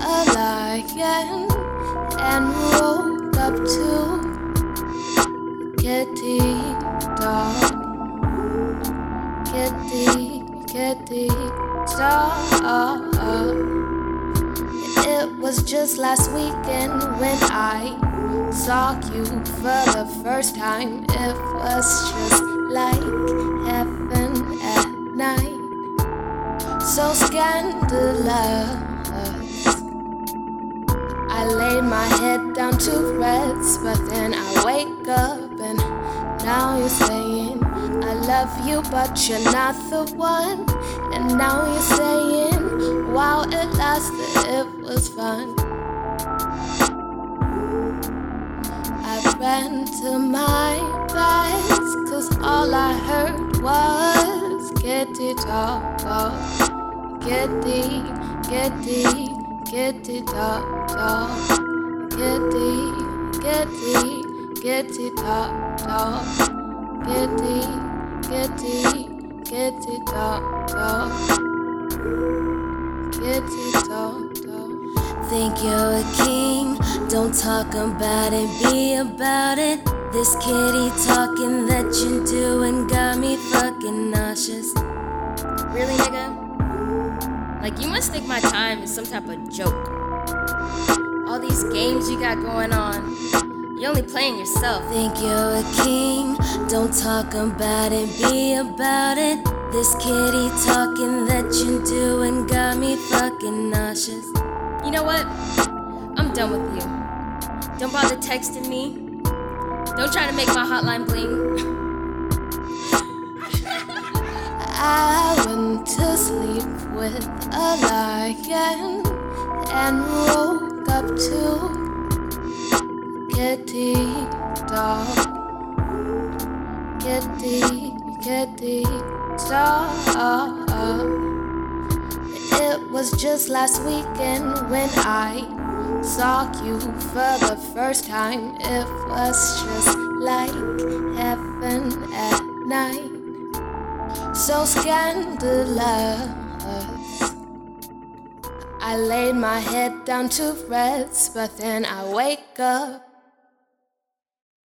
a lion and woke up to kitty dog. Kitty, kitty dog. It was just last weekend when I saw you for the first time. It was just like heaven at night so scandalous. I lay my head down to rest, but then I wake up and now you're saying I love you, but you're not the one. And now you're saying, wow, it lasted, it was fun. I ran to my best, cause all I heard was kitty talk. Kitty, kitty, kitty talk, talk. Kitty, kitty, kitty talk, talk. Kitty, kitty, kitty talk, talk. Kitty talk, talk. Think you're a king, don't talk about it, be about it. This kitty talking that you're doing got me fucking nauseous. Really, nigga? Like, you must think my time is some type of joke. All these games you got going on, you're only playing yourself. Think you're a king, don't talk about it, be about it. This kitty talking that you're doing got me fucking nauseous. You know what? I'm done with you. Don't bother texting me. Don't try to make my hotline bling. I went to a lion and woke up to kitty dog. Kitty, kitty dog. It was just last weekend when I saw you for the first time. It was just like heaven at night so scandalous. I laid my head down to rest, but then I wake up